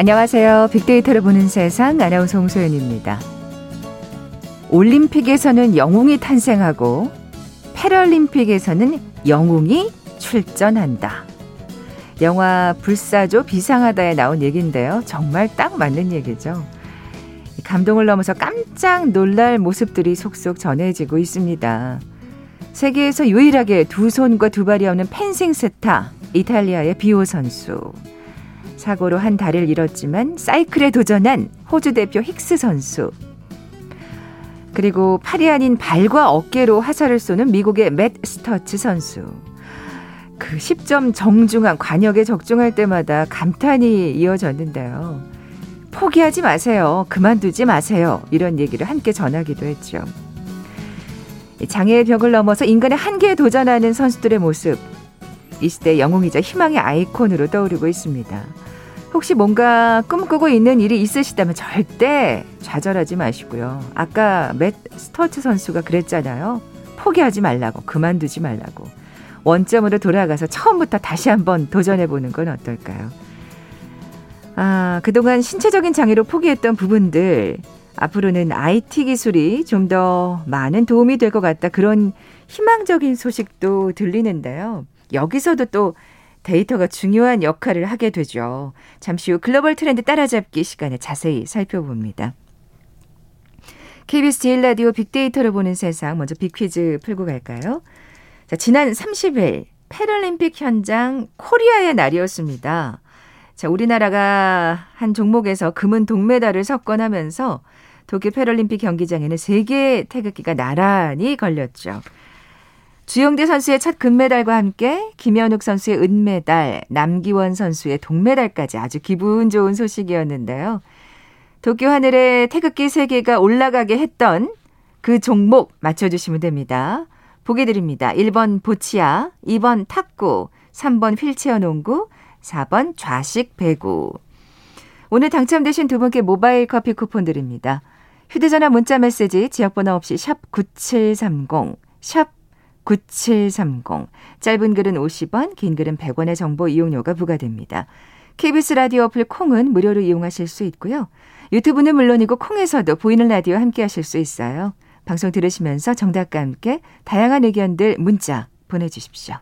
안녕하세요. 빅데이터를 보는 세상 아나운서 홍소연입니다. 올림픽에서는 영웅이 탄생하고 패럴림픽에서는 영웅이 출전한다. 영화 불사조 비상하다에 나온 얘기인데요. 정말 딱 맞는 얘기죠. 감동을 넘어서 깜짝 놀랄 모습들이 속속 전해지고 있습니다. 세계에서 유일하게 두 손과 두 발이 없는 펜싱 스타 이탈리아의 비오 선수. 사고로 한 다리를 잃었지만 사이클에 도전한 호주 대표 힉스 선수. 그리고 팔이 아닌 발과 어깨로 화살을 쏘는 미국의 맷 스터츠 선수. 그 10점 정중한 관역에 적중할 때마다 감탄이 이어졌는데요. 포기하지 마세요. 그만두지 마세요. 이런 얘기를 함께 전하기도 했죠. 장애의 벽을 넘어서 인간의 한계에 도전하는 선수들의 모습. 이 시대 영웅이자 희망의 아이콘으로 떠오르고 있습니다. 혹시 뭔가 꿈꾸고 있는 일이 있으시다면 절대 좌절하지 마시고요. 아까 맷 스터츠 선수가 그랬잖아요. 포기하지 말라고, 그만두지 말라고. 원점으로 돌아가서 처음부터 다시 한번 도전해보는 건 어떨까요? 아, 그동안 신체적인 장애로 포기했던 부분들, 앞으로는 IT 기술이 좀 더 많은 도움이 될 것 같다. 그런 희망적인 소식도 들리는데요. 여기서도 또 데이터가 중요한 역할을 하게 되죠. 잠시 후 글로벌 트렌드 따라잡기 시간에 자세히 살펴봅니다. KBS 제일 라디오 빅데이터를 보는 세상 먼저 빅퀴즈 풀고 갈까요? 자, 지난 30일 패럴림픽 현장 코리아의 날이었습니다. 자, 우리나라가 한 종목에서 금은 동메달을 석권하면서 도쿄 패럴림픽 경기장에는 세 개의 태극기가 나란히 걸렸죠. 주영대 선수의 첫 금메달과 함께 김현욱 선수의 은메달, 남기원 선수의 동메달까지 아주 기분 좋은 소식이었는데요. 도쿄 하늘에 태극기 3개가 올라가게 했던 그 종목 맞춰주시면 됩니다. 보기 드립니다. 1번 보치아, 2번 탁구, 3번 휠체어 농구, 4번 좌식 배구. 오늘 당첨되신 두 분께 모바일 커피 쿠폰 드립니다. 휴대전화 문자 메시지 지역번호 없이 샵 9730, 샵 9730. 짧은 글은 50원, 긴 글은 100원의 정보 이용료가 부과됩니다. KBS 라디오 어플 콩은 무료로 이용하실 수 있고요. 유튜브는 물론이고 콩에서도 보이는 라디오 함께 하실 수 있어요. 방송 들으시면서 정답과 함께 다양한 의견들 문자 보내주십시오.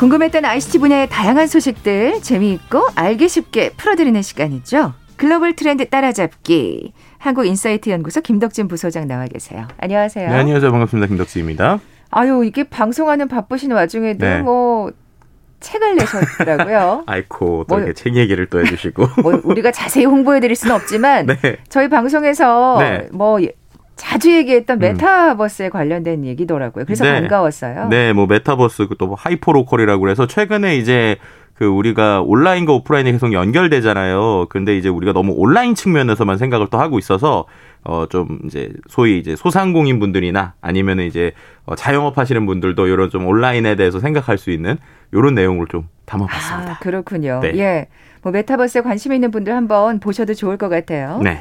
궁금했던 ICT 분야의 다양한 소식들 재미있고 알기 쉽게 풀어드리는 시간이죠. 글로벌 트렌드 따라잡기. 한국인사이트 연구소 김덕진 부소장 나와 계세요. 안녕하세요. 네, 안녕하세요. 반갑습니다. 김덕진입니다. 아유, 이게 방송하는 바쁘신 와중에도 네. 뭐 책을 내셨더라고요. 아이코, 또 뭐, 이렇게 책 얘기를 또 해주시고. 뭐 우리가 자세히 홍보해드릴 수는 없지만 네. 저희 방송에서 네. 뭐 자주 얘기했던 음. 메타버스에 음. 관련된 얘기더라고요. 그래서 네. 반가웠어요. 네, 뭐 메타버스 또뭐 hyperlocal이라고 그래서 최근에 이제 그 우리가 온라인과 오프라인이 계속 연결되잖아요. 근데 이제 우리가 너무 온라인 측면에서만 생각을 또 하고 있어서 어 좀 이제 소위 이제 소상공인 분들이나 아니면은 이제 어 자영업 하시는 분들도 이런 좀 온라인에 대해서 생각할 수 있는 이런 내용을 좀 담아봤습니다. 아, 그렇군요. 네. 예. 뭐 메타버스에 관심 있는 분들 한번 보셔도 좋을 것 같아요. 네.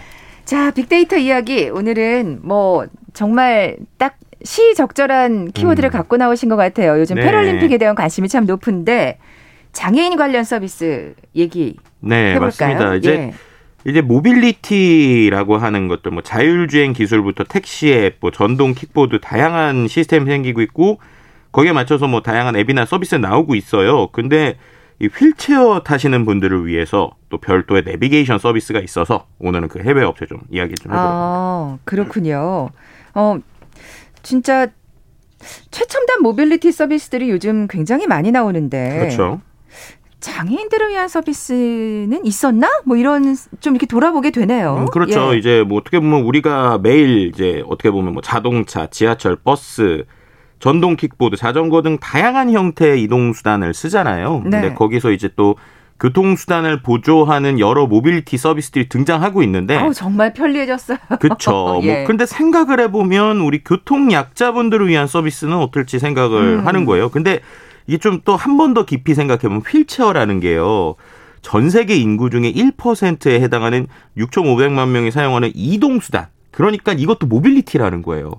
자, 빅데이터 이야기. 오늘은 뭐 정말 딱 시적절한 키워드를 음. 갖고 나오신 것 같아요. 요즘 네. 패럴림픽에 대한 관심이 참 높은데 장애인 관련 서비스 얘기 네, 해볼까요? 맞습니다. 이제 예. 이제 모빌리티라고 하는 것들 뭐 자율주행 기술부터 택시 앱, 뭐 전동 킥보드 다양한 시스템이 생기고 있고 거기에 맞춰서 뭐 다양한 앱이나 서비스 나오고 있어요. 근데 이 휠체어 타시는 분들을 위해서 또 별도의 내비게이션 서비스가 있어서 오늘은 그 해외 업체 좀 이야기 좀 해보려고 아, 그렇군요. 어, 진짜 최첨단 모빌리티 서비스들이 요즘 굉장히 많이 나오는데. 그렇죠. 장애인들을 위한 서비스는 있었나? 뭐 이런 좀 이렇게 돌아보게 되네요. 음, 그렇죠. 예. 이제 뭐 어떻게 보면 우리가 매일 이제 어떻게 보면 뭐 자동차, 지하철, 버스, 전동 킥보드, 자전거 등 다양한 형태의 이동 수단을 쓰잖아요. 네. 근데 거기서 이제 또 교통수단을 보조하는 여러 모빌리티 서비스들이 등장하고 있는데. 어, 정말 편리해졌어요. 그렇죠. 예. 뭐 근데 생각을 해보면 우리 교통 약자분들을 위한 서비스는 어떨지 생각을 음. 하는 거예요. 근데 이게 좀 또 한 번 더 깊이 생각해보면 휠체어라는 게요. 전 세계 인구 중에 1%에 해당하는 6,500만 명이 사용하는 이동수단. 그러니까 이것도 모빌리티라는 거예요.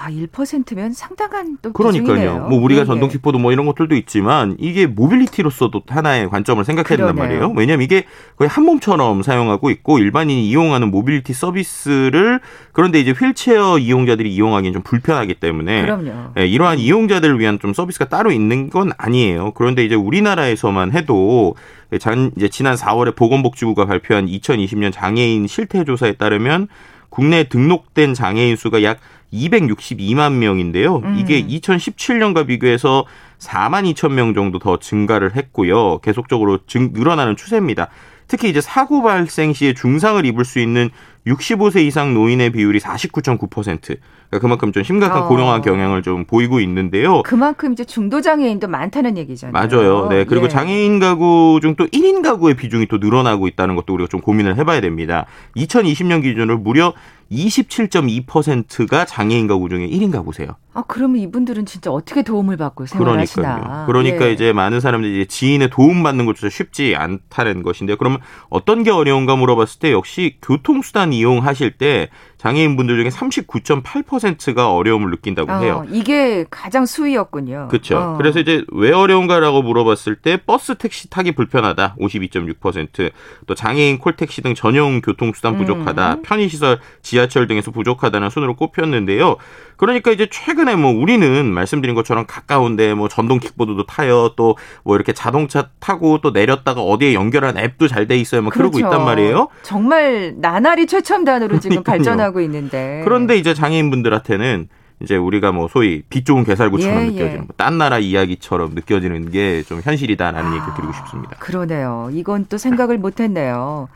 아, 1%면 상당한 또 그러니까요. 비중이네요. 뭐 우리가 예, 전동 예. 킥보드 뭐 이런 것들도 있지만 이게 모빌리티로서도 하나의 관점을 생각해야 된단. 말이에요. 왜냐하면 이게 거의 한 몸처럼 사용하고 있고 일반인이 이용하는 모빌리티 서비스를 그런데 이제 휠체어 이용자들이 이용하기는 좀 불편하기 때문에 그럼요. 예, 이러한 이용자들을 위한 좀 서비스가 따로 있는 건 아니에요. 그런데 이제 우리나라에서만 해도 이제 지난 4월에 보건복지부가 발표한 2020년 장애인 실태 조사에 따르면 국내 등록된 장애인 수가 약 262만 명인데요. 음. 이게 2017년과 비교해서 4만 2천 명 정도 더 증가를 했고요. 계속적으로 증, 늘어나는 추세입니다. 특히 이제 사고 발생 시에 중상을 입을 수 있는 65세 이상 노인의 비율이 49.9%. 그러니까 그만큼 좀 심각한 어. 고령화 경향을 좀 보이고 있는데요. 그만큼 이제 중도 장애인도 많다는 얘기잖아요. 맞아요. 네. 그리고 예. 장애인 가구 중 또 1인 가구의 비중이 또 늘어나고 있다는 것도 우리가 좀 고민을 해 봐야 됩니다. 2020년 기준으로 무려 27.2%가 장애인 가구 중에 1인 가구세요. 아, 그러면 이분들은 진짜 어떻게 도움을 받고 생활하시나. 그러니까요. 그러니까 예. 이제 많은 사람들이 이제 지인의 도움 받는 것조차 쉽지 않다는 것인데요. 그러면 어떤 게 어려운가 물어봤을 때 역시 교통수단 이 용하실 때 장애인분들 중에 39.8%가 어려움을 느낀다고 해요. 어, 이게 가장 수위였군요. 그렇죠. 어. 그래서 이제 왜 어려운가라고 물어봤을 때 버스 택시 타기 불편하다 52.6%, 또 장애인 콜택시 등 전용 교통수단 부족하다, 음. 편의시설 지하철 등에서 부족하다는 순으로 꼽혔는데요. 그러니까 이제 최근에 뭐 우리는 말씀드린 것처럼 가까운데 뭐 전동 킥보드도 타요, 또 뭐 이렇게 자동차 타고 또 내렸다가 어디에 연결한 앱도 잘 돼 있어요, 막 그러고 그렇죠. 있단 말이에요. 정말 나날이 최 첨단으로 지금 그러니까요. 발전하고 있는데. 그런데 이제 장애인분들한테는 이제 우리가 뭐 소위 빛 좋은 개살구처럼 예, 느껴지는 예. 뭐딴 나라 이야기처럼 느껴지는 게 좀 현실이다라는 얘기를 드리고 싶습니다. 그러네요. 이건 또 생각을 못했네요.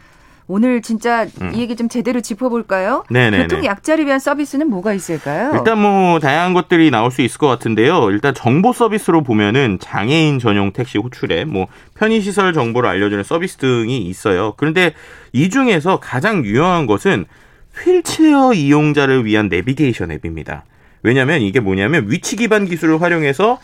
오늘 진짜 음. 이 얘기 좀 제대로 짚어볼까요? 네네네. 교통 약자를 위한 서비스는 뭐가 있을까요? 일단 뭐 다양한 것들이 나올 수 있을 것 같은데요. 일단 정보 서비스로 보면은 장애인 전용 택시 호출에 뭐 편의시설 정보를 알려주는 서비스 등이 있어요. 그런데 이 중에서 가장 유용한 것은 휠체어 이용자를 위한 내비게이션 앱입니다. 왜냐하면 이게 뭐냐면 위치 기반 기술을 활용해서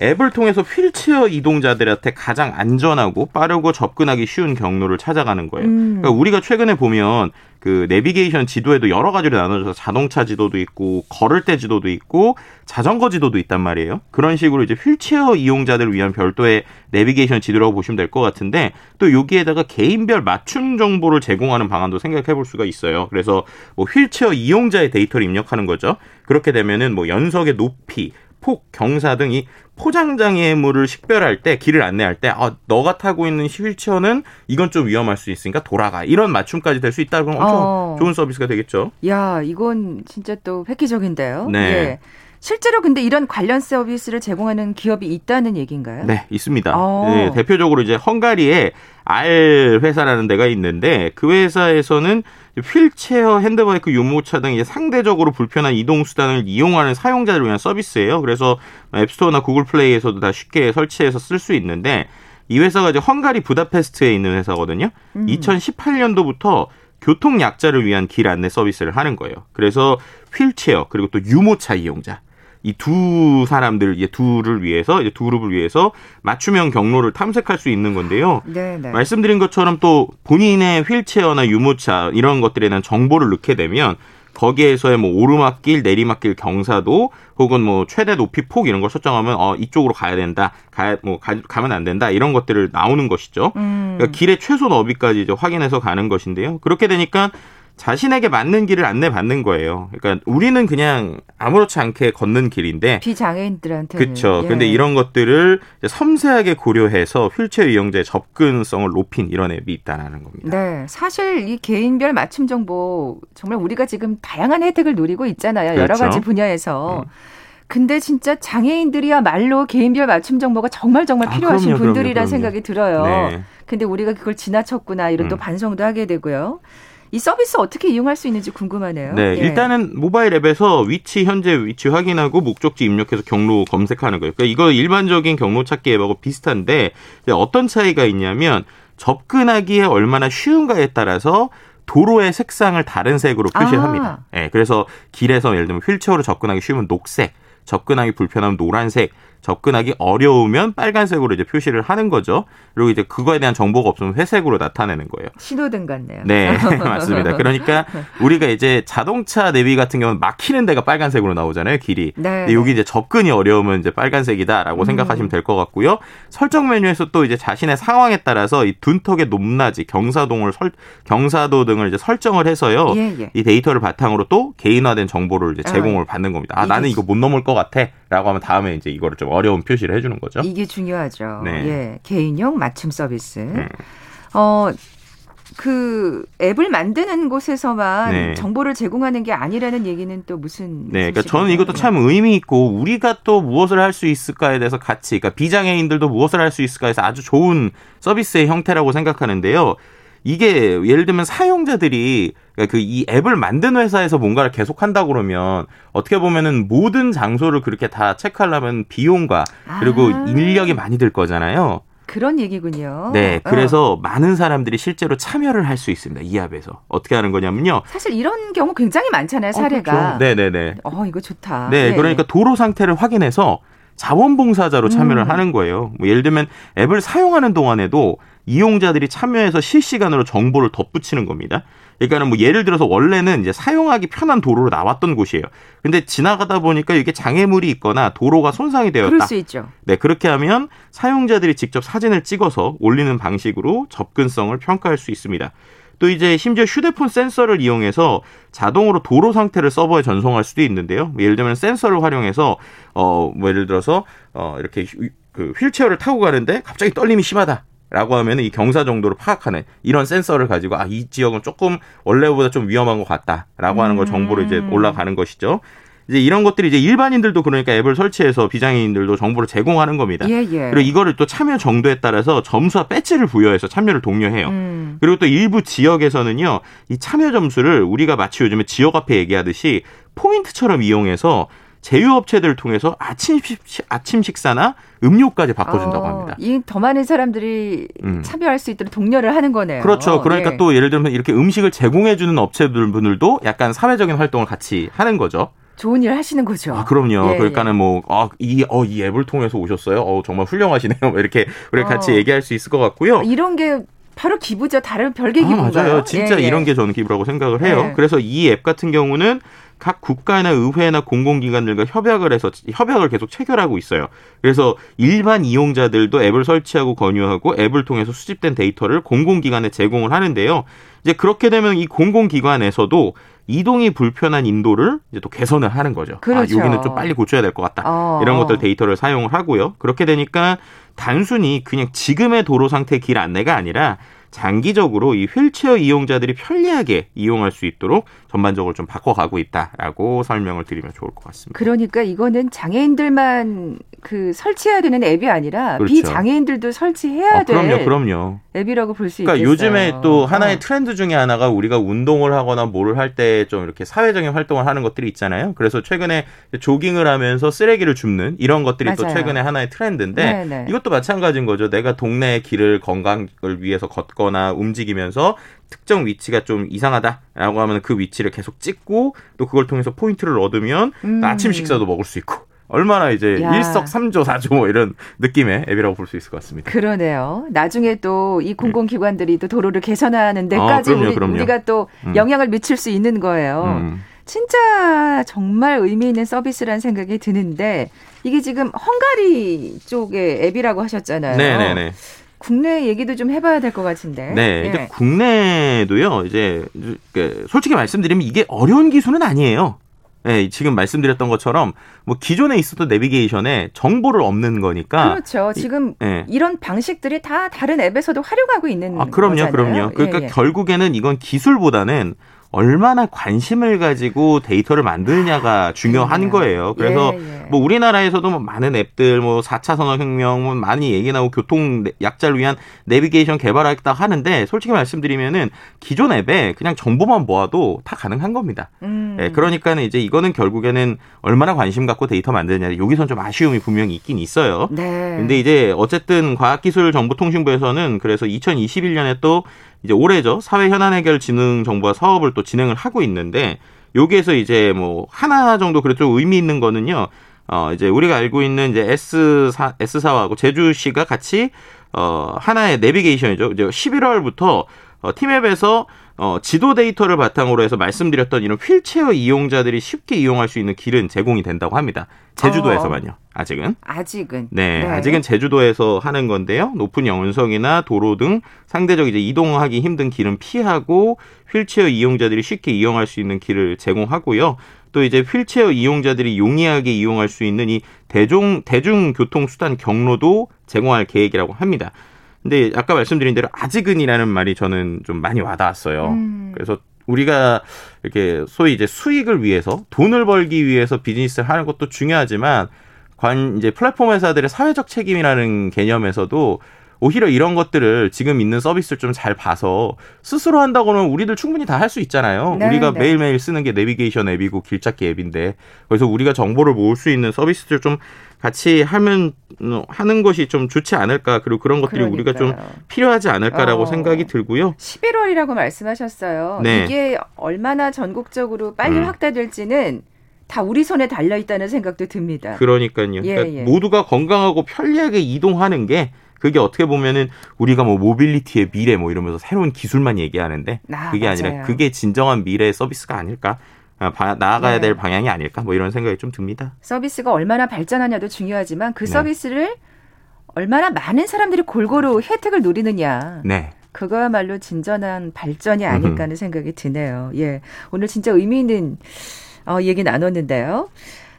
앱을 통해서 휠체어 이동자들한테 가장 안전하고 빠르고 접근하기 쉬운 경로를 찾아가는 거예요. 음. 그러니까 우리가 최근에 보면 그 내비게이션 지도에도 여러 가지로 나눠져서 자동차 지도도 있고 걸을 때 지도도 있고 자전거 지도도 있단 말이에요. 그런 식으로 이제 휠체어 이용자들을 위한 별도의 내비게이션 지도라고 보시면 될 것 같은데 또 여기에다가 개인별 맞춤 정보를 제공하는 방안도 생각해 볼 수가 있어요. 그래서 뭐 휠체어 이용자의 데이터를 입력하는 거죠. 그렇게 되면은 뭐 연석의 높이, 폭, 경사 등 이 포장장애물을 식별할 때 길을 안내할 때 아, 너가 타고 있는 휠체어는 이건 좀 위험할 수 있으니까 돌아가 이런 맞춤까지 될 수 있다 그러면 엄청 어. 좋은 서비스가 되겠죠. 야, 이건 진짜 또 획기적인데요. 네. 예. 실제로 근데 이런 관련 서비스를 제공하는 기업이 있다는 얘기인가요? 네, 있습니다. 어. 네, 대표적으로 이제 헝가리에 R 회사라는 데가 있는데 그 회사에서는 휠체어, 핸드바이크, 유모차 등 이제 상대적으로 불편한 이동 수단을 이용하는 사용자를 위한 서비스예요. 그래서 앱스토어나 구글 플레이에서도 다 쉽게 설치해서 쓸 수 있는데 이 회사가 이제 헝가리 부다페스트에 있는 회사거든요. 음. 2018년도부터 교통 약자를 위한 길 안내 서비스를 하는 거예요. 그래서 휠체어 그리고 또 유모차 이용자 이 두 사람들 이제 둘을 위해서 이제 두 그룹을 위해서 맞춤형 경로를 탐색할 수 있는 건데요. 네, 네. 말씀드린 것처럼 또 본인의 휠체어나 유모차 이런 것들에 대한 정보를 넣게 되면 거기에서의 뭐 오르막길, 내리막길 경사도 혹은 뭐 최대 높이 폭 이런 걸 설정하면 어 이쪽으로 가야 된다, 가야 뭐 가, 가면 안 된다 이런 것들을 나오는 것이죠. 음. 그러니까 길의 최소 너비까지 이제 확인해서 가는 것인데요. 그렇게 되니까 자신에게 맞는 길을 안내받는 거예요. 그러니까 우리는 그냥 아무렇지 않게 걷는 길인데 비장애인들한테는 그렇죠. 예. 근데 이런 것들을 섬세하게 고려해서 휠체어 이용자의 접근성을 높인 이런 앱이 있다라는 겁니다. 네, 사실 이 개인별 맞춤 정보 정말 우리가 지금 다양한 혜택을 누리고 있잖아요. 여러 그렇죠. 가지 분야에서. 음. 근데 진짜 장애인들이야말로 개인별 맞춤 정보가 정말 정말 아, 필요하신 분들이라는 그럼요. 생각이 들어요. 네. 근데 우리가 그걸 지나쳤구나 이런 또 음. 반성도 하게 되고요. 이 서비스 어떻게 이용할 수 있는지 궁금하네요. 네, 예. 일단은 모바일 앱에서 위치 현재 위치 확인하고 목적지 입력해서 경로 검색하는 거예요. 그러니까 이거 일반적인 경로 찾기 앱하고 비슷한데 어떤 차이가 있냐면 접근하기에 얼마나 쉬운가에 따라서 도로의 색상을 다른 색으로 표시합니다. 아. 예, 그래서 길에서 예를 들면 휠체어로 접근하기 쉬우면 녹색, 접근하기 불편하면 노란색, 접근하기 어려우면 빨간색으로 이제 표시를 하는 거죠. 그리고 이제 그거에 대한 정보가 없으면 회색으로 나타내는 거예요. 신호등 같네요. 네, 맞습니다. 그러니까 우리가 이제 자동차 내비 같은 경우는 막히는 데가 빨간색으로 나오잖아요, 길이. 네. 근데 여기 이제 접근이 어려우면 이제 빨간색이다라고 음. 생각하시면 될 것 같고요. 설정 메뉴에서 또 이제 자신의 상황에 따라서 이 둔턱의 높낮이, 경사동을 설, 경사도 등을 이제 설정을 해서요. 예, 예. 이 데이터를 바탕으로 또 개인화된 정보를 이제 제공을 받는 겁니다. 아, 나는 이거 못 넘을 것 같아. 라고 하면 다음에 이제 이거를 좀 어려운 표시를 해주는 거죠. 이게 중요하죠. 네. 예, 개인용 맞춤 서비스. 음. 어, 그 앱을 만드는 곳에서만 네. 정보를 제공하는 게 아니라는 얘기는 또 무슨 네, 그러니까? 저는 이것도 참 의미 있고 우리가 또 무엇을 할 수 있을까에 대해서 같이, 그러니까 비장애인들도 무엇을 할 수 있을까에서 아주 좋은 서비스의 형태라고 생각하는데요. 이게 예를 들면 사용자들이 그러니까 그이 앱을 만든 회사에서 뭔가를 계속 한다 그러면 어떻게 보면은 모든 장소를 그렇게 다 체크하려면 비용과 그리고 아. 인력이 많이 들 거잖아요. 그런 얘기군요. 네, 어. 그래서 많은 사람들이 실제로 참여를 할 수 있습니다. 이 앱에서 어떻게 하는 거냐면요. 사실 이런 경우 굉장히 많잖아요, 사례가. 네, 네, 네. 어, 이거 좋다. 네, 예. 그러니까 도로 상태를 확인해서 자원봉사자로 참여를 음. 하는 거예요. 뭐 예를 들면 앱을 사용하는 동안에도 이용자들이 참여해서 실시간으로 정보를 덧붙이는 겁니다. 그러니까는 뭐 예를 들어서 원래는 이제 사용하기 편한 도로로 나왔던 곳이에요. 근데 지나가다 보니까 이게 장애물이 있거나 도로가 손상이 그럴 되었다. 수 있죠. 네, 그렇게 하면 사용자들이 직접 사진을 찍어서 올리는 방식으로 접근성을 평가할 수 있습니다. 또 이제 심지어 휴대폰 센서를 이용해서 자동으로 도로 상태를 서버에 전송할 수도 있는데요. 뭐 예를 들면 센서를 활용해서 어, 뭐 예를 들어서 어, 이렇게 휴- 그 휠체어를 타고 가는데 갑자기 떨림이 심하다. 라고 하면 이 경사 정도를 파악하는 이런 센서를 가지고 아 이 지역은 조금 원래보다 좀 위험한 것 같다라고 하는 걸 정보로 이제 음. 올라가는 것이죠. 이제 이런 것들이 이제 일반인들도 그러니까 앱을 설치해서 비장애인들도 정보를 제공하는 겁니다. 예, 예. 그리고 이거를 또 참여 정도에 따라서 점수와 배지를 부여해서 참여를 독려해요. 음. 그리고 또 일부 지역에서는요, 이 참여 점수를 우리가 마치 요즘에 지역 앞에 얘기하듯이 포인트처럼 이용해서 제휴업체들을 통해서 아침, 식- 아침 식사나 음료까지 바꿔준다고 어, 합니다. 이더 많은 사람들이 음. 참여할 수 있도록 독려를 하는 거네요. 그렇죠. 그러니까 예. 또 예를 들면 이렇게 음식을 제공해주는 업체들 분들도 약간 사회적인 활동을 같이 하는 거죠. 좋은 일 하시는 거죠. 아, 그럼요. 예, 그러니까는 뭐, 아, 이, 어, 이 앱을 통해서 오셨어요? 어, 정말 훌륭하시네요. 뭐 이렇게 우리 같이 어. 얘기할 수 있을 것 같고요. 이런 게 바로 기부죠. 다른 별개 아, 기부인가요? 맞아요. 진짜 예, 예. 이런 게 저는 기부라고 생각을 해요. 네. 그래서 이 앱 같은 경우는 각 국가나 의회나 공공기관들과 협약을 해서 협약을 계속 체결하고 있어요. 그래서 일반 이용자들도 앱을 설치하고 건유하고 앱을 통해서 수집된 데이터를 공공기관에 제공을 하는데요. 이제 그렇게 되면 이 공공기관에서도 이동이 불편한 인도를 이제 또 개선을 하는 거죠. 그렇죠. 아, 여기는 좀 빨리 고쳐야 될 것 같다. 어, 이런 어. 것들 데이터를 사용을 하고요. 그렇게 되니까 단순히 그냥 지금의 도로 상태 길 안내가 아니라 장기적으로 이 휠체어 이용자들이 편리하게 이용할 수 있도록 전반적으로 좀 바꿔가고 있다라고 설명을 드리면 좋을 것 같습니다. 그러니까 이거는 장애인들만 그 설치해야 되는 앱이 아니라 그렇죠. 비장애인들도 설치해야 아, 그럼요, 될 그럼요. 앱이라고 볼수 그러니까 있겠어요. 요즘에 또 하나의 어. 트렌드 중에 하나가 우리가 운동을 하거나 뭐를 할 때 좀 이렇게 사회적인 활동을 하는 것들이 있잖아요. 그래서 최근에 조깅을 하면서 쓰레기를 줍는 이런 것들이 또 맞아요. 최근에 하나의 트렌드인데 네, 네. 이것도 마찬가지인 거죠. 내가 동네 길을 건강을 위해서 걷거나 움직이면서 특정 위치가 좀 이상하다라고 하면 그 위치를 계속 찍고 또 그걸 통해서 포인트를 얻으면 음. 아침 식사도 먹을 수 있고 얼마나 이제 야. 일석삼조 사조 뭐 이런 느낌의 앱이라고 볼 수 있을 것 같습니다. 그러네요. 나중에 또 이 공공기관들이 또 도로를 개선하는 데까지 아, 그럼요, 우리, 그럼요. 우리 가 또 음. 영향을 미칠 수 있는 거예요. 음. 진짜 정말 의미 있는 서비스라는 생각이 드는데 이게 지금 헝가리 쪽의 앱이라고 하셨잖아요. 네네네. 국내 얘기도 좀 해봐야 될 것 같은데. 네, 예. 이제 국내도요. 이제 그 솔직히 말씀드리면 이게 어려운 기술은 아니에요. 네, 지금 말씀드렸던 것처럼 뭐 기존에 있었던 내비게이션에 정보를 얻는 거니까. 그렇죠. 지금 네. 이런 방식들이 다 다른 앱에서도 활용하고 있는 아, 그럼요, 거잖아요. 그럼요. 그러니까 예, 예. 결국에는 이건 기술보다는 얼마나 관심을 가지고 데이터를 만드느냐가 중요한 그럼요. 거예요. 그래서 예, 예. 뭐 우리나라에서도 뭐 많은 앱들 뭐 4차 산업혁명 뭐 많이 얘기 나오고 교통 약자를 위한 내비게이션 개발하겠다 하는데 솔직히 말씀드리면은 기존 앱에 그냥 정보만 모아도 다 가능한 겁니다. 음. 예, 그러니까는 이제 이거는 결국에는 얼마나 관심 갖고 데이터 만드느냐 여기선 좀 아쉬움이 분명히 있긴 있어요. 네. 근데 이제 어쨌든 과학기술정보통신부에서는 그래서 2021년에 또 이제 올해죠 사회 현안 해결 진흥 정보화 사업을 또 진행을 하고 있는데 여기에서 이제 뭐 하나 정도 그래도 좀 의미 있는 거는요. 어 이제 우리가 알고 있는 이제 S사 S사하고 제주시가 같이 어 하나의 내비게이션이죠. 이제 11월부터 어 팀앱에서 어, 지도 데이터를 바탕으로 해서 말씀드렸던 이런 휠체어 이용자들이 쉽게 이용할 수 있는 길은 제공이 된다고 합니다. 제주도에서만요. 아직은. 아직은. 네, 네, 아직은 제주도에서 하는 건데요. 높은 영은성이나 도로 등 상대적 이제 이동하기 힘든 길은 피하고 휠체어 이용자들이 쉽게 이용할 수 있는 길을 제공하고요. 또 이제 휠체어 이용자들이 용이하게 이용할 수 있는 이 대중 대중교통 수단 경로도 제공할 계획이라고 합니다. 근데 아까 말씀드린 대로 아직은이라는 말이 저는 좀 많이 와닿았어요. 음. 그래서 우리가 이렇게 소위 이제 수익을 위해서 돈을 벌기 위해서 비즈니스를 하는 것도 중요하지만 관 이제 플랫폼 회사들의 사회적 책임이라는 개념에서도 오히려 이런 것들을 지금 있는 서비스를 좀 잘 봐서 스스로 한다고는 우리들 충분히 다 할 수 있잖아요. 네, 우리가 네. 매일매일 쓰는 게 내비게이션 앱이고 길찾기 앱인데 그래서 우리가 정보를 모을 수 있는 서비스들 좀 같이 하면 어, 하는 것이 좀 좋지 않을까 그리고 그런 것들이 그러니까요. 우리가 좀 필요하지 않을까라고 어. 생각이 들고요. 11월이라고 말씀하셨어요. 네. 이게 얼마나 전국적으로 빨리 음. 확대될지는 다 우리 손에 달려 있다는 생각도 듭니다. 그러니까요. 예, 그러니까 예. 모두가 건강하고 편리하게 이동하는 게 그게 어떻게 보면은 우리가 뭐 모빌리티의 미래 뭐 이러면서 새로운 기술만 얘기하는데 아, 그게 맞아요. 아니라 그게 진정한 미래의 서비스가 아닐까? 아, 나아가야 네. 될 방향이 아닐까? 뭐 이런 생각이 좀 듭니다. 서비스가 얼마나 발전하냐도 중요하지만 그 네. 서비스를 얼마나 많은 사람들이 골고루 혜택을 누리느냐. 네. 그거야말로 진전한 발전이 아닐까 하는 생각이 드네요. 예. 오늘 진짜 의미 있는 어, 얘기 나눴는데요.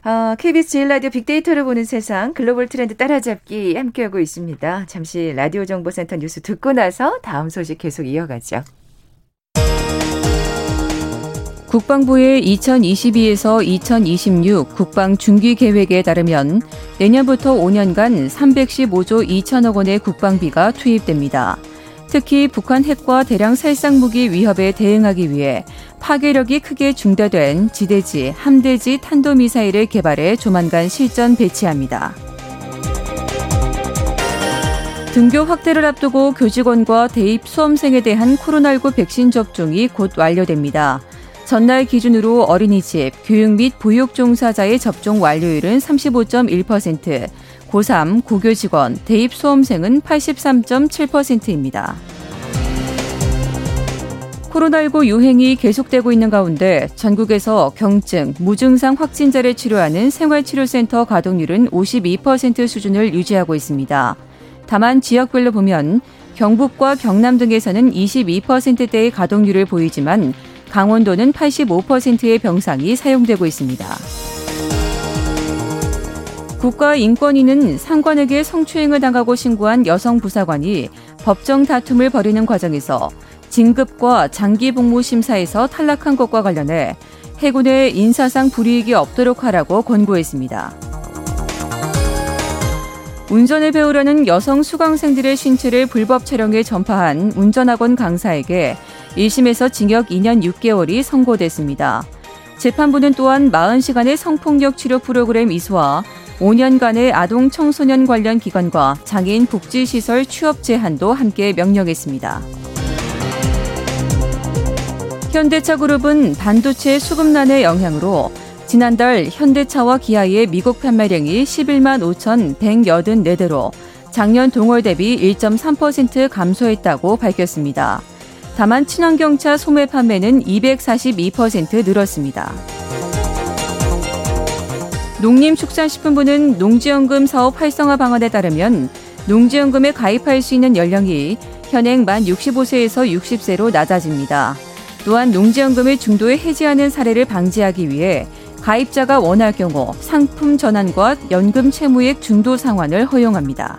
어, KBS 제일 라디오 빅데이터를 보는 세상 글로벌 트렌드 따라잡기 함께하고 있습니다. 잠시 라디오 정보센터 뉴스 듣고 나서 다음 소식 계속 이어가죠. 국방부의 2022에서 2026 국방 중기 계획에 따르면 내년부터 5년간 315조 2천억 원의 국방비가 투입됩니다. 특히 북한 핵과 대량 살상 무기 위협에 대응하기 위해 파괴력이 크게 중대된 지대지, 함대지 탄도미사일을 개발해 조만간 실전 배치합니다. 등교 확대를 앞두고 교직원과 대입 수험생에 대한 코로나19 백신 접종이 곧 완료됩니다. 전날 기준으로 어린이집, 교육 및 보육 종사자의 접종 완료율은 35.1%, 고3, 고교 직원, 대입 수험생은 83.7%입니다. 코로나19 유행이 계속되고 있는 가운데 전국에서 경증, 무증상 확진자를 치료하는 생활치료센터 가동률은 52% 수준을 유지하고 있습니다. 다만 지역별로 보면 경북과 경남 등에서는 22%대의 가동률을 보이지만 강원도는 85%의 병상이 사용되고 있습니다. 국가인권위는 상관에게 성추행을 당하고 신고한 여성 부사관이 법정 다툼을 벌이는 과정에서 진급과 장기 복무 심사에서 탈락한 것과 관련해 해군에 인사상 불이익이 없도록 하라고 권고했습니다. 운전을 배우려는 여성 수강생들의 신체를 불법 촬영해 전파한 운전학원 강사에게 1심에서 징역 2년 6개월이 선고됐습니다. 재판부는 또한 40시간의 성폭력 치료 프로그램 이수와 5년간의 아동 청소년 관련 기관과 장애인 복지시설 취업 제한도 함께 명령했습니다. 현대차 그룹은 반도체 수급난의 영향으로 지난달 현대차와 기아의 미국 판매량이 11만 5,184대로 작년 동월 대비 1.3% 감소했다고 밝혔습니다. 다만 친환경차 소매 판매는 242% 늘었습니다. 농림축산식품부는 농지연금 사업 활성화 방안에 따르면 농지연금에 가입할 수 있는 연령이 현행 만 65세에서 60세로 낮아집니다. 또한 농지연금을 중도에 해지하는 사례를 방지하기 위해 가입자가 원할 경우 상품 전환과 연금 채무액 중도 상환을 허용합니다.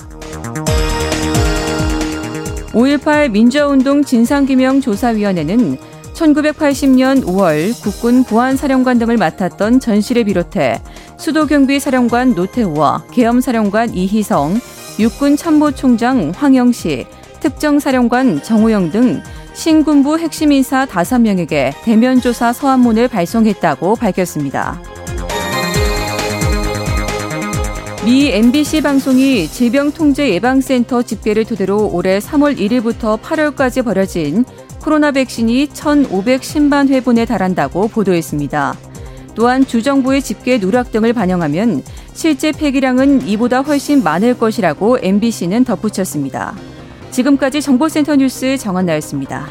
5.18 민주화운동 진상규명조사위원회는 1980년 5월 국군 보안사령관 등을 맡았던 전실을 비롯해 수도경비사령관 노태우와 계엄사령관 이희성, 육군 참모총장 황영시, 특정사령관 정우영 등 신군부 핵심 인사 5명에게 대면 조사 서한문을 발송했다고 밝혔습니다. 미 MBC 방송이 질병통제 예방센터 집계를 토대로 올해 3월 1일부터 8월까지 벌여진 코로나 백신이 1,510만 회분에 달한다고 보도했습니다. 또한 주정부의 집계 누락 등을 반영하면 실제 폐기량은 이보다 훨씬 많을 것이라고 MBC는 덧붙였습니다. 지금까지 정보센터 뉴스 정한나였습니다.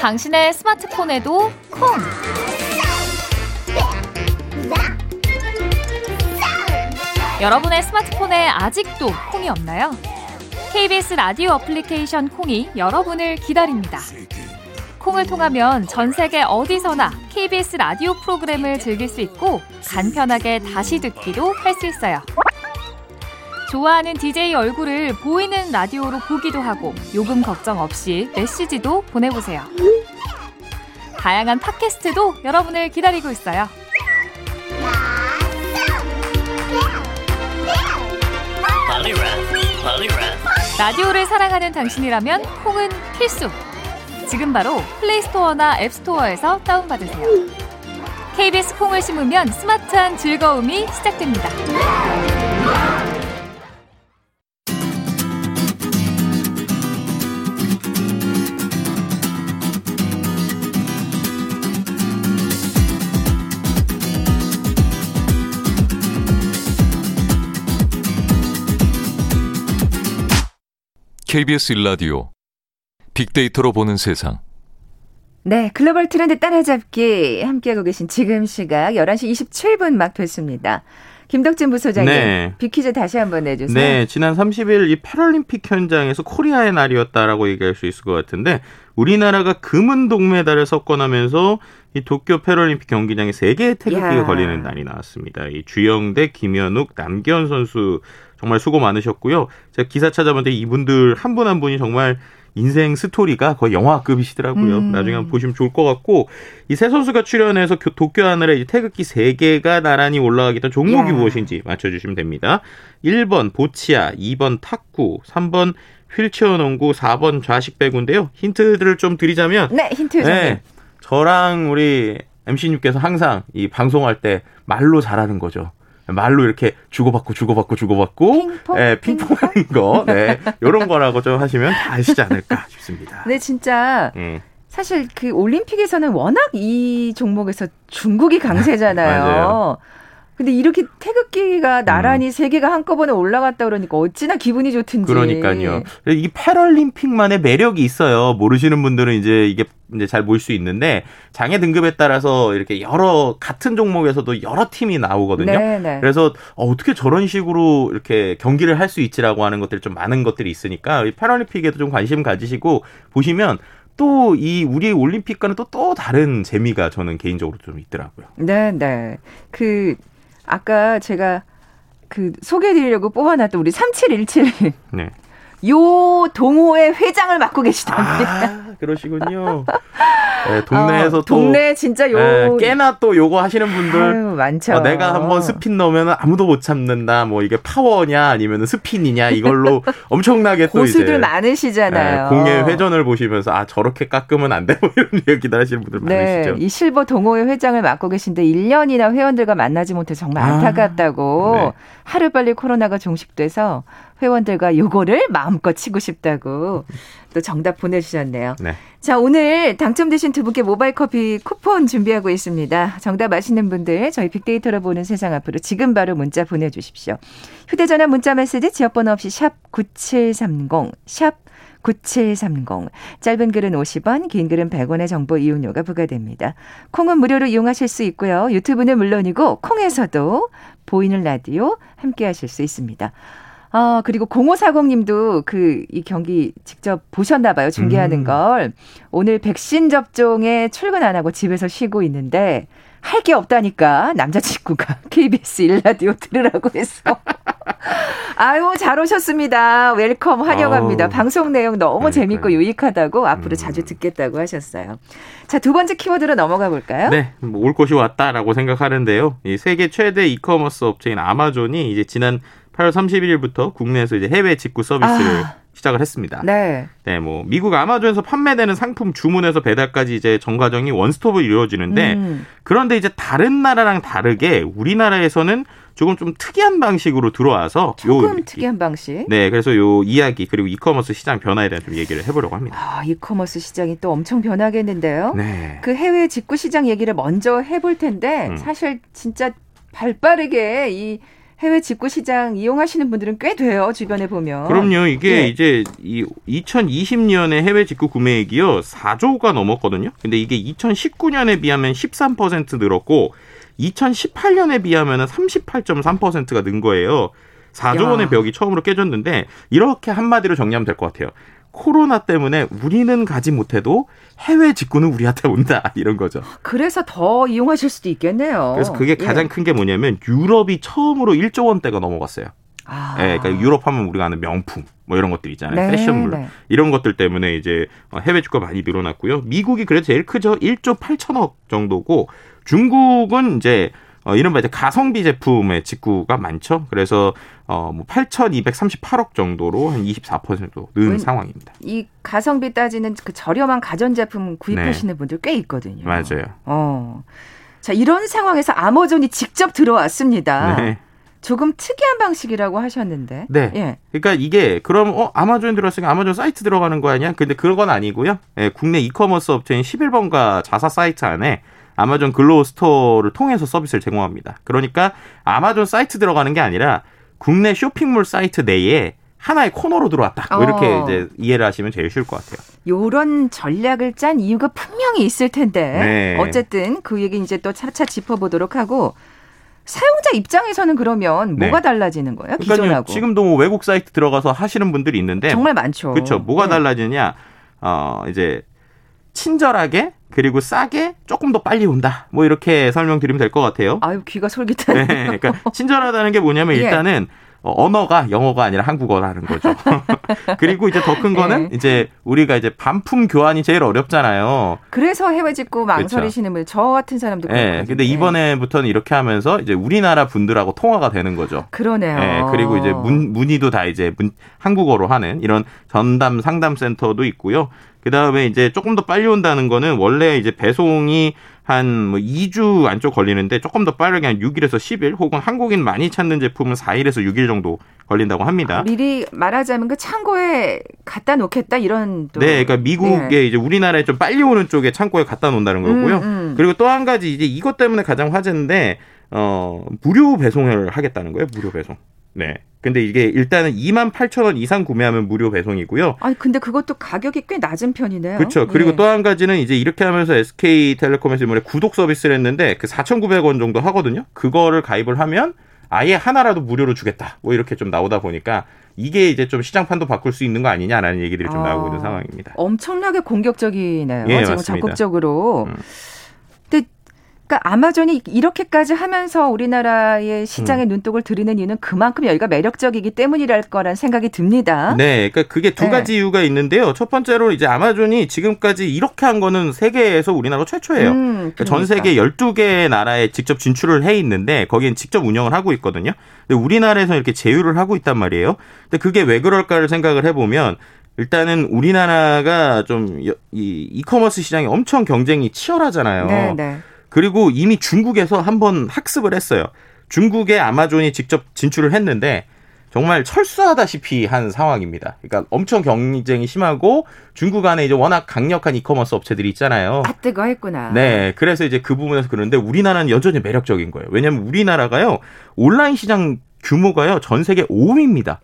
당신의 스마트폰에도 콩! 여러분의 스마트폰에 아직도 콩이 없나요? KBS 라디오 어플리케이션 콩이 여러분을 기다립니다. 콩을 통하면 전 세계 어디서나 KBS 라디오 프로그램을 즐길 수 있고 간편하게 다시 듣기도 할 수 있어요. 좋아하는 DJ 얼굴을 보이는 라디오로 보기도 하고 요금 걱정 없이 메시지도 보내보세요. 다양한 팟캐스트도 여러분을 기다리고 있어요. 라 디오를 사랑하는 당신이라면 콩은 필수. 지금 바로 플레이스토어나 앱스토어에서 다운받으세요. KBS 콩을 심으면 스마트한 즐거움이 시작됩니다. KBS 일라디오 빅데이터로 보는 세상. 네, 글로벌 트렌드 따라잡기 함께하고 계신 지금 시각 11시 27분 막 됐습니다. 김덕진 부소장님, 네. 빅퀴즈 다시 한번 내주세요. 네, 지난 30일 이 패럴림픽 현장에서 코리아의 날이었다라고 얘기할 수 있을 것 같은데 우리나라가 금은 동메달을 석권하면서 이 도쿄 패럴림픽 경기장에 세 개의 태극기가 야. 걸리는 날이 나왔습니다. 이 주영대, 김현욱, 남기원 선수 정말 수고 많으셨고요. 제가 기사 찾아봤는데 이분들 한 분한 한 분이 정말 인생 스토리가 거의 영화급이시더라고요. 음. 나중에 한번 보시면 좋을 것 같고 이 세 선수가 출연해서 도쿄 하늘에 태극기 3개가 나란히 올라가게 된 종목이 야. 무엇인지 맞춰주시면 됩니다. 1번 보치아, 2번 탁구, 3번 휠체어 농구, 4번 좌식 배구인데요. 힌트들을 좀 드리자면 네, 힌트 좀. 네, 저랑 우리 MC님께서 항상 이 방송할 때 말로 잘하는 거죠. 말로 이렇게 주고받고 주고받고 주고받고 핑퐁? 네, 핑퐁하는 거, 네, 이런 거라고 좀 하시면 다 아시지 않을까 싶습니다. 네, 진짜. 음. 사실 그 올림픽에서는 워낙 이 종목에서 중국이 강세잖아요. 근데 이렇게 태극기가 나란히 음. 세 개가 한꺼번에 올라갔다 그러니까 어찌나 기분이 좋든지. 그러니까요. 이 패럴림픽만의 매력이 있어요. 모르시는 분들은 이제 이게 이제 잘 볼 수 있는데 장애 등급에 따라서 이렇게 여러 같은 종목에서도 여러 팀이 나오거든요. 네네. 네. 그래서 어, 어떻게 저런 식으로 이렇게 경기를 할 수 있지라고 하는 것들이 좀 많은 것들이 있으니까 이 패럴림픽에도 좀 관심 가지시고 보시면 또이 우리 올림픽과는 또 또 다른 재미가 저는 개인적으로 좀 있더라고요. 네, 네. 그 아까 제가 그 소개해드리려고 뽑아놨던 우리 3717. 네. 요 동호회 회장을 맡고 계시답니다. 아, 그러시군요. 네, 동네에서 어, 또 동네 진짜 요 네, 꽤나 또 요거 하시는 분들 아유, 많죠. 어, 내가 한번 스핀 넣으면 아무도 못 참는다. 뭐 이게 파워냐 아니면 스핀이냐 이걸로 엄청나게 또 고수들 이제 많으시잖아요. 네, 공예 회전을 보시면서 아 저렇게 깎으면 안 돼. 뭐 이런 얘기들 하시는 분들 네, 많으시죠. 이 실버 동호회 회장을 맡고 계신데 1년이나 회원들과 만나지 못해 정말 아, 안타깝다고 네. 하루빨리 코로나가 종식돼서 회원들과 요거를 마음껏 치고 싶다고 또 정답 보내주셨네요. 네. 자, 오늘 당첨되신 두 분께 모바일 커피 쿠폰 준비하고 있습니다. 정답 아시는 분들 저희 빅데이터로 보는 세상 앞으로 지금 바로 문자 보내주십시오. 휴대전화 문자 메시지 지역번호 없이 샵 9730, 샵 9730. 짧은 글은 50원, 긴 글은 100원의 정보 이용료가 부과됩니다. 콩은 무료로 이용하실 수 있고요. 유튜브는 물론이고 콩에서도 보이는 라디오 함께 하실 수 있습니다. 아, 그리고 0540님도 그 이 경기 직접 보셨나 봐요. 중계하는 음. 걸. 오늘 백신 접종에 출근 안 하고 집에서 쉬고 있는데 할 게 없다니까 남자친구가 KBS 일라디오 들으라고 했어. 아유, 잘 오셨습니다. welcome 환영합니다. 아우, 방송 내용 너무. 재밌고 유익하다고 앞으로 음. 자주 듣겠다고 하셨어요. 자, 두 번째 키워드로 넘어가 볼까요? 네, 뭐 올 것이 왔다라고 생각하는데요. 이 세계 최대 이커머스 업체인 아마존이 이제 지난 8월 31일부터 국내에서 이제 해외 직구 서비스를 아. 시작을 했습니다. 네. 네, 뭐 미국 아마존에서 판매되는 상품 주문에서 배달까지 이제 전 과정이 원스톱으로 이루어지는데 음. 그런데 이제 다른 나라랑 다르게 우리나라에서는 조금 좀 특이한 방식으로 들어와서 조금 요, 특이한 방식. 네, 그래서 요 이야기 그리고 이커머스 시장 변화에 대한 좀 얘기를 해보려고 합니다. 아, 이커머스 시장이 또 엄청 변하겠는데요. 네. 그 해외 직구 시장 얘기를 먼저 해볼 텐데 음. 사실 진짜 발빠르게 이 해외 직구 시장 이용하시는 분들은 꽤 돼요. 주변에 보면. 그럼요. 이게 예. 이제 이 2020년에 해외 직구 구매액이요. 4조가 넘었거든요. 근데 이게 2019년에 비하면 13% 늘었고 2018년에 비하면 38.3%가 는 거예요. 4조 야. 원의 벽이 처음으로 깨졌는데 이렇게 한마디로 정리하면 될 것 같아요. 코로나 때문에 우리는 가지 못해도 해외 직구는 우리한테 온다 이런 거죠. 그래서 더 이용하실 수도 있겠네요. 그래서 그게 예. 가장 예. 큰게 뭐냐면 유럽이 처음으로 1조 원대가 넘어갔어요. 아. 네, 그러니까 유럽 하면 우리가 아는 명품 뭐 이런 것들 있잖아요. 네, 패션물 네. 이런 것들 때문에 이제 해외 주가 많이 늘어났고요. 미국이 그래도 제일 크죠. 1조 8천억 정도고 중국은 이제 어, 이른바 이제 가성비 제품의 직구가 많죠. 그래서 어, 뭐 8,238억 정도로 한 24%는 음, 상황입니다. 이 가성비 따지는 그 저렴한 가전제품 구입하시는 네. 분들 꽤 있거든요. 맞아요. 어. 자, 이런 상황에서 아마존이 직접 들어왔습니다. 네. 조금 특이한 방식이라고 하셨는데. 네. 예. 그러니까 이게 그럼 어 아마존 들어왔으니까 아마존 사이트 들어가는 거 아니야? 근데 그런 건 아니고요. 예, 국내 이커머스 업체인 11번가 자사 사이트 안에 아마존 글로벌 스토어를 통해서 서비스를 제공합니다. 그러니까 아마존 사이트 들어가는 게 아니라 국내 쇼핑몰 사이트 내에 하나의 코너로 들어왔다. 뭐 이렇게 어. 이제 이해를 하시면 제일 쉬울 것 같아요. 요런 전략을 짠 이유가 분명히 있을 텐데 네. 어쨌든 그 얘기 이제 또 차차 짚어보도록 하고 사용자 입장에서는 그러면 네. 뭐가 달라지는 거예요? 기존하고 지금도 뭐 외국 사이트 들어가서 하시는 분들이 있는데 정말 많죠. 그렇죠. 뭐가 네. 달라지냐? 어 이제 친절하게 그리고 싸게 조금 더 빨리 온다. 뭐 이렇게 설명드리면 될 것 같아요. 아유 귀가 솔깃하네. 네, 그러니까 친절하다는 게 뭐냐면 예. 일단은 어, 언어가 영어가 아니라 한국어라는 거죠. 그리고 이제 더 큰 거는 네. 이제 우리가 이제 반품 교환이 제일 어렵잖아요. 그래서 해외 직구 망설이시는 분, 저 같은 사람도 네. 근데 이번에부터는 이렇게 하면서 이제 우리나라 분들하고 통화가 되는 거죠. 그러네요. 네. 그리고 이제 문, 문의도 다 이제 문, 한국어로 하는 이런 전담 상담 센터도 있고요. 그 다음에 이제 조금 더 빨리 온다는 거는 원래 이제 배송이 한 뭐 2주 안쪽 걸리는데 조금 더 빠르게 한 6일에서 10일 혹은 한국인 많이 찾는 제품은 4일에서 6일 정도 걸린다고 합니다. 아, 미리 말하자면 그 창고에 갖다 놓겠다 이런 또. 네, 그러니까 미국에 네. 이제 우리나라에 좀 빨리 오는 쪽에 창고에 갖다 놓는다는 거고요. 음, 음. 그리고 또 한 가지 이제 이것 때문에 가장 화제인데 어 무료 배송을 하겠다는 거예요. 무료 배송. 네. 근데 이게 일단은 2만 8천 원 이상 구매하면 무료 배송이고요. 아니 근데 그것도 가격이 꽤 낮은 편이네요. 그렇죠. 그리고 예. 또한 가지는 이제 이렇게 하면서 SK텔레콤에서 이번에 구독 서비스를 했는데 그 4,900원 정도 하거든요. 그거를 가입을 하면 아예 하나라도 무료로 주겠다. 뭐 이렇게 좀 나오다 보니까 이게 이제 좀 시장판도 바꿀 수 있는 거 아니냐라는 얘기들이 좀 아, 나오고 있는 상황입니다. 엄청나게 공격적이네요. 예, 지금 맞습니다. 적극적으로. 음. 그러니까 아마존이 이렇게까지 하면서 우리나라의 시장에 음. 눈독을 들이는 이유는 그만큼 여기가 매력적이기 때문이랄 거란 생각이 듭니다. 네, 그러니까 그게 두 네. 가지 네. 이유가 있는데요. 첫 번째로 이제 아마존이 지금까지 이렇게 한 거는 세계에서 우리나라 최초예요. 음, 그러니까. 전 세계 12개 나라에 직접 진출을 해 있는데 거기엔 직접 운영을 하고 있거든요. 근데 우리나라에서 이렇게 제휴를 하고 있단 말이에요. 근데 그게 왜 그럴까를 생각을 해보면 일단은 우리나라가 좀 이 이커머스 시장이 엄청 경쟁이 치열하잖아요. 네, 네. 그리고 이미 중국에서 한번 학습을 했어요. 중국에 아마존이 직접 진출을 했는데 정말 철수하다시피 한 상황입니다. 그러니까 엄청 경쟁이 심하고 중국 안에 이제 워낙 강력한 이커머스 업체들이 있잖아요. 아 뜨거 했구나. 네, 그래서 이제 그 부분에서 그런데 우리나라는 여전히 매력적인 거예요. 왜냐하면 우리나라가요 온라인 시장 규모가요 전 세계 5위입니다.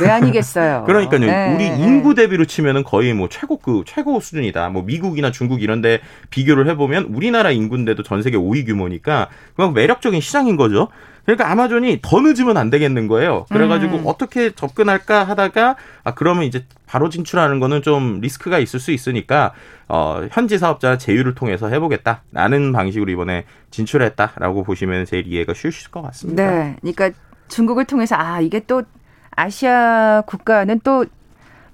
왜 아니겠어요. 그러니까요. 네. 우리 인구 대비로 치면은 거의 뭐 최고 그 최고 수준이다. 뭐 미국이나 중국 이런데 비교를 해보면 우리나라 인구인데도 전 세계 5위 규모니까 그만 매력적인 시장인 거죠. 그러니까 아마존이 더 늦으면 안 되겠는 거예요. 그래가지고 음. 어떻게 접근할까 하다가 아 그러면 이제 바로 진출하는 거는 좀 리스크가 있을 수 있으니까 어 현지 사업자 제휴를 통해서 해보겠다라는 방식으로 이번에 진출했다라고 보시면 제일 이해가 쉬우실 것 같습니다. 네, 그러니까 중국을 통해서 아 이게 또 아시아 국가는 또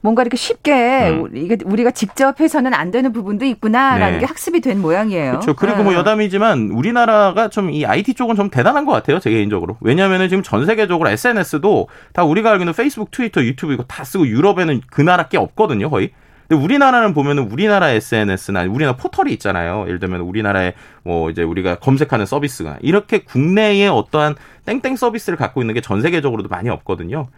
뭔가 이렇게 쉽게 음. 이게 우리가 직접 해서는 안 되는 부분도 있구나라는 네. 게 학습이 된 모양이에요. 그렇죠. 그리고 뭐 네. 뭐 여담이지만 우리나라가 좀 이 IT 쪽은 좀 대단한 것 같아요. 제 개인적으로. 왜냐하면 지금 전 세계적으로 SNS도 다 우리가 알기는 페이스북, 트위터, 유튜브 이거 다 쓰고 유럽에는 그 나라 게 없거든요. 거의. 근데 우리나라는 보면은 우리나라 SNS나 우리나라 포털이 있잖아요. 예를 들면 우리나라에 뭐 이제 우리가 검색하는 서비스가 이렇게 국내에 어떠한 땡땡 서비스를 갖고 있는 게 전 세계적으로도 많이 없거든요.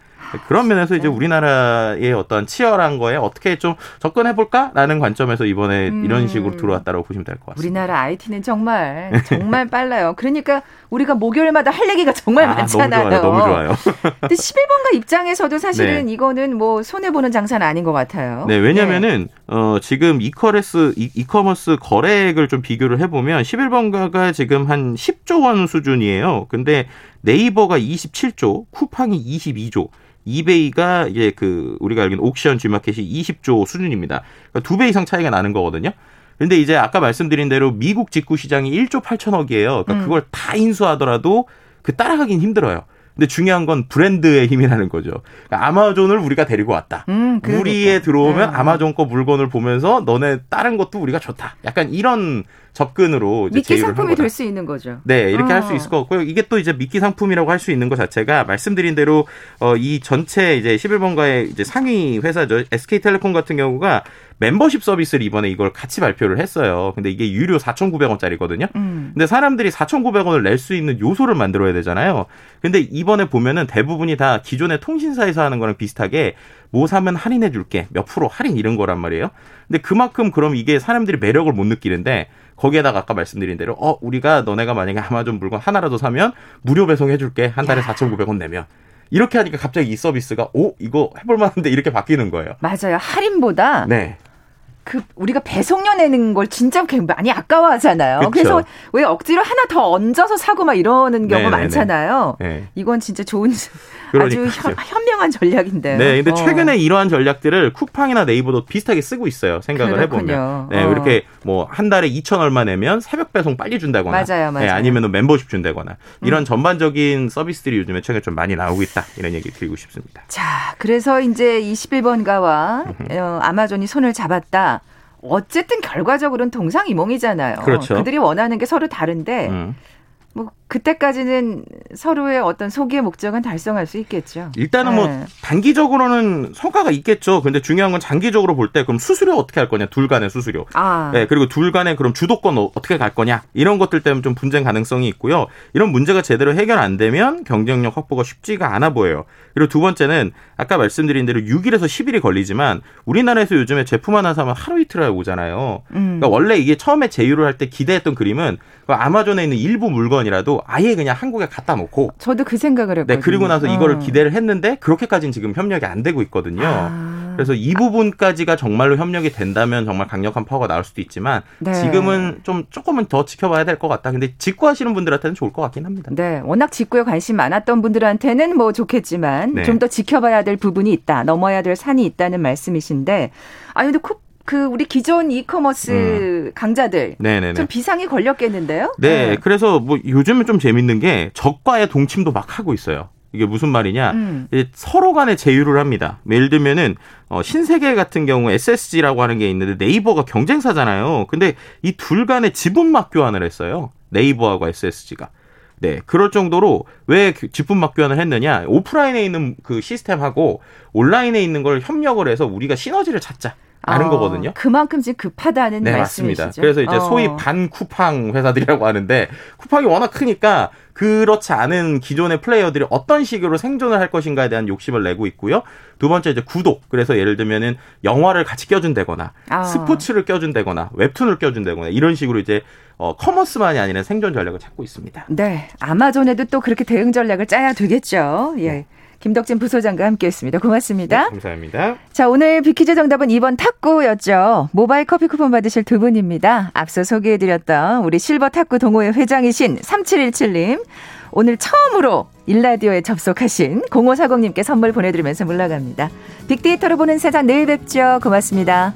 그런 면에서 이제 우리나라의 어떤 치열한 거에 어떻게 좀 접근해 볼까라는 관점에서 이번에 음. 이런 식으로 들어왔다고 보시면 될 것 같습니다. 우리나라 IT는 정말 정말 빨라요. 그러니까 우리가 목요일마다 할 얘기가 정말 아, 많잖아요. 너무 좋아요. 너무 좋아요. 근데 11번가 입장에서도 사실은 네. 이거는 뭐 손해 보는 장사는 아닌 것 같아요. 네, 왜냐면은 어 지금 이커레스 이, 이커머스 거래액을 좀 비교를 해 보면 11번가가 지금 한 10조 원 수준이에요. 근데 네이버가 27조, 쿠팡이 22조, 이베이가 이제 그 우리가 알기는 옥션 G마켓이 20조 수준입니다. 그러니까 두 배 이상 차이가 나는 거거든요. 근데 이제 아까 말씀드린 대로 미국 직구 시장이 1조 8천억이에요. 그러니까 음. 그걸 다 인수하더라도 그 따라가긴 힘들어요. 근데 중요한 건 브랜드의 힘이라는 거죠. 그러니까 아마존을 우리가 데리고 왔다. 음, 그러니까. 우리에 들어오면 음. 아마존 거 물건을 보면서 너네 다른 것도 우리가 좋다. 약간 이런 접근으로 이제 미끼 상품이. 될 수 있는 거죠. 네, 이렇게 어. 할수 있을 것 같고요. 이게 또 이제 미끼 상품이라고 할 수 있는 것 자체가 말씀드린 대로 어, 이 전체 이제 11번가의 이제 상위 회사죠. SK텔레콤 같은 경우가 멤버십 서비스를 이번에 이걸 같이 발표를 했어요. 근데 이게 유료 4,900원짜리거든요. 음. 근데 사람들이 4,900원을 낼 수 있는 요소를 만들어야 되잖아요. 근데 이번에 보면은 대부분이 다 기존의 통신사에서 하는 거랑 비슷하게 뭐 사면 할인해 줄게. 몇 프로 할인 이런 거란 말이에요. 근데 그만큼 그럼 이게 사람들이 매력을 못 느끼는데 거기에다가 아까 말씀드린 대로 어 우리가 너네가 만약에 아마존 물건 하나라도 사면 무료 배송해 줄게. 한 달에 4,900원 내면. 이렇게 하니까 갑자기 이 서비스가 오 이거 해볼 만한데 이렇게 바뀌는 거예요. 맞아요. 할인보다 네. 그 우리가 배송료 내는 걸 진짜 개- 많이 아까워하잖아요. 그쵸. 그래서 왜 억지로 하나 더 얹어서 사고 막 이러는 경우 네네네. 많잖아요. 네. 이건 진짜 좋은 그러니까요. 현, 현명한 전략인데요. 네, 근데 어. 최근에 이러한 전략들을 쿠팡이나 네이버도 비슷하게 쓰고 있어요. 생각을 그렇군요. 해보면. 네, 어. 이렇게 뭐 한 달에 2천 얼마 내면 새벽 배송 빨리 준다거나. 맞아요, 맞아요. 네, 아니면 멤버십 준다거나. 이런 전반적인 서비스들이 요즘에 최근에 좀 많이 나오고 있다. 이런 얘기 드리고 싶습니다. 자, 그래서 이제 21번 가와 어, 아마존이 손을 잡았다. 어쨌든 결과적으로는 동상이몽이잖아요. 그렇죠. 그들이 원하는 게 서로 다른데 음. 뭐 그때까지는 서로의 어떤 소기의 목적은 달성할 수 있겠죠. 일단은 네. 뭐 단기적으로는 성과가 있겠죠. 근데 중요한 건 장기적으로 볼 때 그럼 수수료 어떻게 할 거냐? 둘 간의 수수료. 아, 네, 그리고 둘 간의 그럼 주도권 어- 어떻게 갈 거냐 이런 것들 때문에 좀 분쟁 가능성이 있고요. 이런 문제가 제대로 해결 안 되면 경쟁력 확보가 쉽지가 않아 보여요. 그리고 두 번째는 아까 말씀드린 대로 6일에서 10일이 걸리지만 우리나라에서 요즘에 제품 하나 사면 하루 이틀에 오잖아요. 음. 그러니까 원래 이게 처음에 제휴를 할 때 기대했던 그림은 그 아마존에 있는 일부 물건이라도 아예 그냥 한국에 갖다 놓고 저도 그 생각을 했거든요. 네, 그리고 나서 이거를 어. 기대를 했는데 그렇게까지는 지금 협력이 안 되고 있거든요. 아. 그래서 이 부분까지가 정말로 협력이 된다면 정말 강력한 파워가 나올 수도 있지만 네. 지금은 좀 조금은 더 지켜봐야 될 것 같다. 근데 직구하시는 분들한테는 좋을 것 같긴 합니다. 네, 워낙 직구에 관심 많았던 분들한테는 뭐 좋겠지만 네. 좀더 지켜봐야 될 부분이 있다, 넘어야 될 산이 있다는 말씀이신데, 아 근데 쿠, 그 우리 기존 이커머스 강자들 음. 네네네. 좀 비상이 걸렸겠는데요? 네, 그래서 뭐 요즘은 좀 재밌는 게 적과의 동침도 막 하고 있어요. 이게 무슨 말이냐? 음. 서로 간에 제휴를 합니다. 예를 들면은 어, 신세계 같은 경우 SSG라고 하는 게 있는데 네이버가 경쟁사잖아요. 근데 이 둘 간에 지분 막 교환을 했어요. 네이버하고 SSG가. 네, 그럴 정도로 왜그 지분 막 교환을 했느냐? 오프라인에 있는 그 시스템하고 온라인에 있는 걸 협력을 해서 우리가 시너지를 찾자. 라는 어, 거거든요. 그만큼 지금 급하다는 네, 말씀이시죠? 맞습니다. 그래서 이제 어. 소위 반 쿠팡 회사들이라고 하는데 쿠팡이 워낙 크니까 그렇지 않은 기존의 플레이어들이 어떤 식으로 생존을 할 것인가에 대한 욕심을 내고 있고요. 두 번째 이제 구독. 그래서 예를 들면은 영화를 같이 껴준다거나 아. 스포츠를 껴준다거나 웹툰을 껴준다거나 이런 식으로 이제 어, 커머스만이 아니라 생존 전략을 찾고 있습니다. 네, 아마존에도 또 그렇게 대응 전략을 짜야 되겠죠. 예. 김덕진 부소장과 함께했습니다. 고맙습니다. 네, 감사합니다. 자, 오늘 비키즈 정답은 2번 탁구였죠. 모바일 커피 쿠폰 받으실 두 분입니다. 앞서 소개해드렸던 우리 실버 탁구 동호회 회장이신 3717님. 오늘 처음으로 일라디오에 접속하신 0540님께 선물 보내드리면서 물러갑니다. 빅데이터로 보는 세상 내일 뵙죠. 고맙습니다.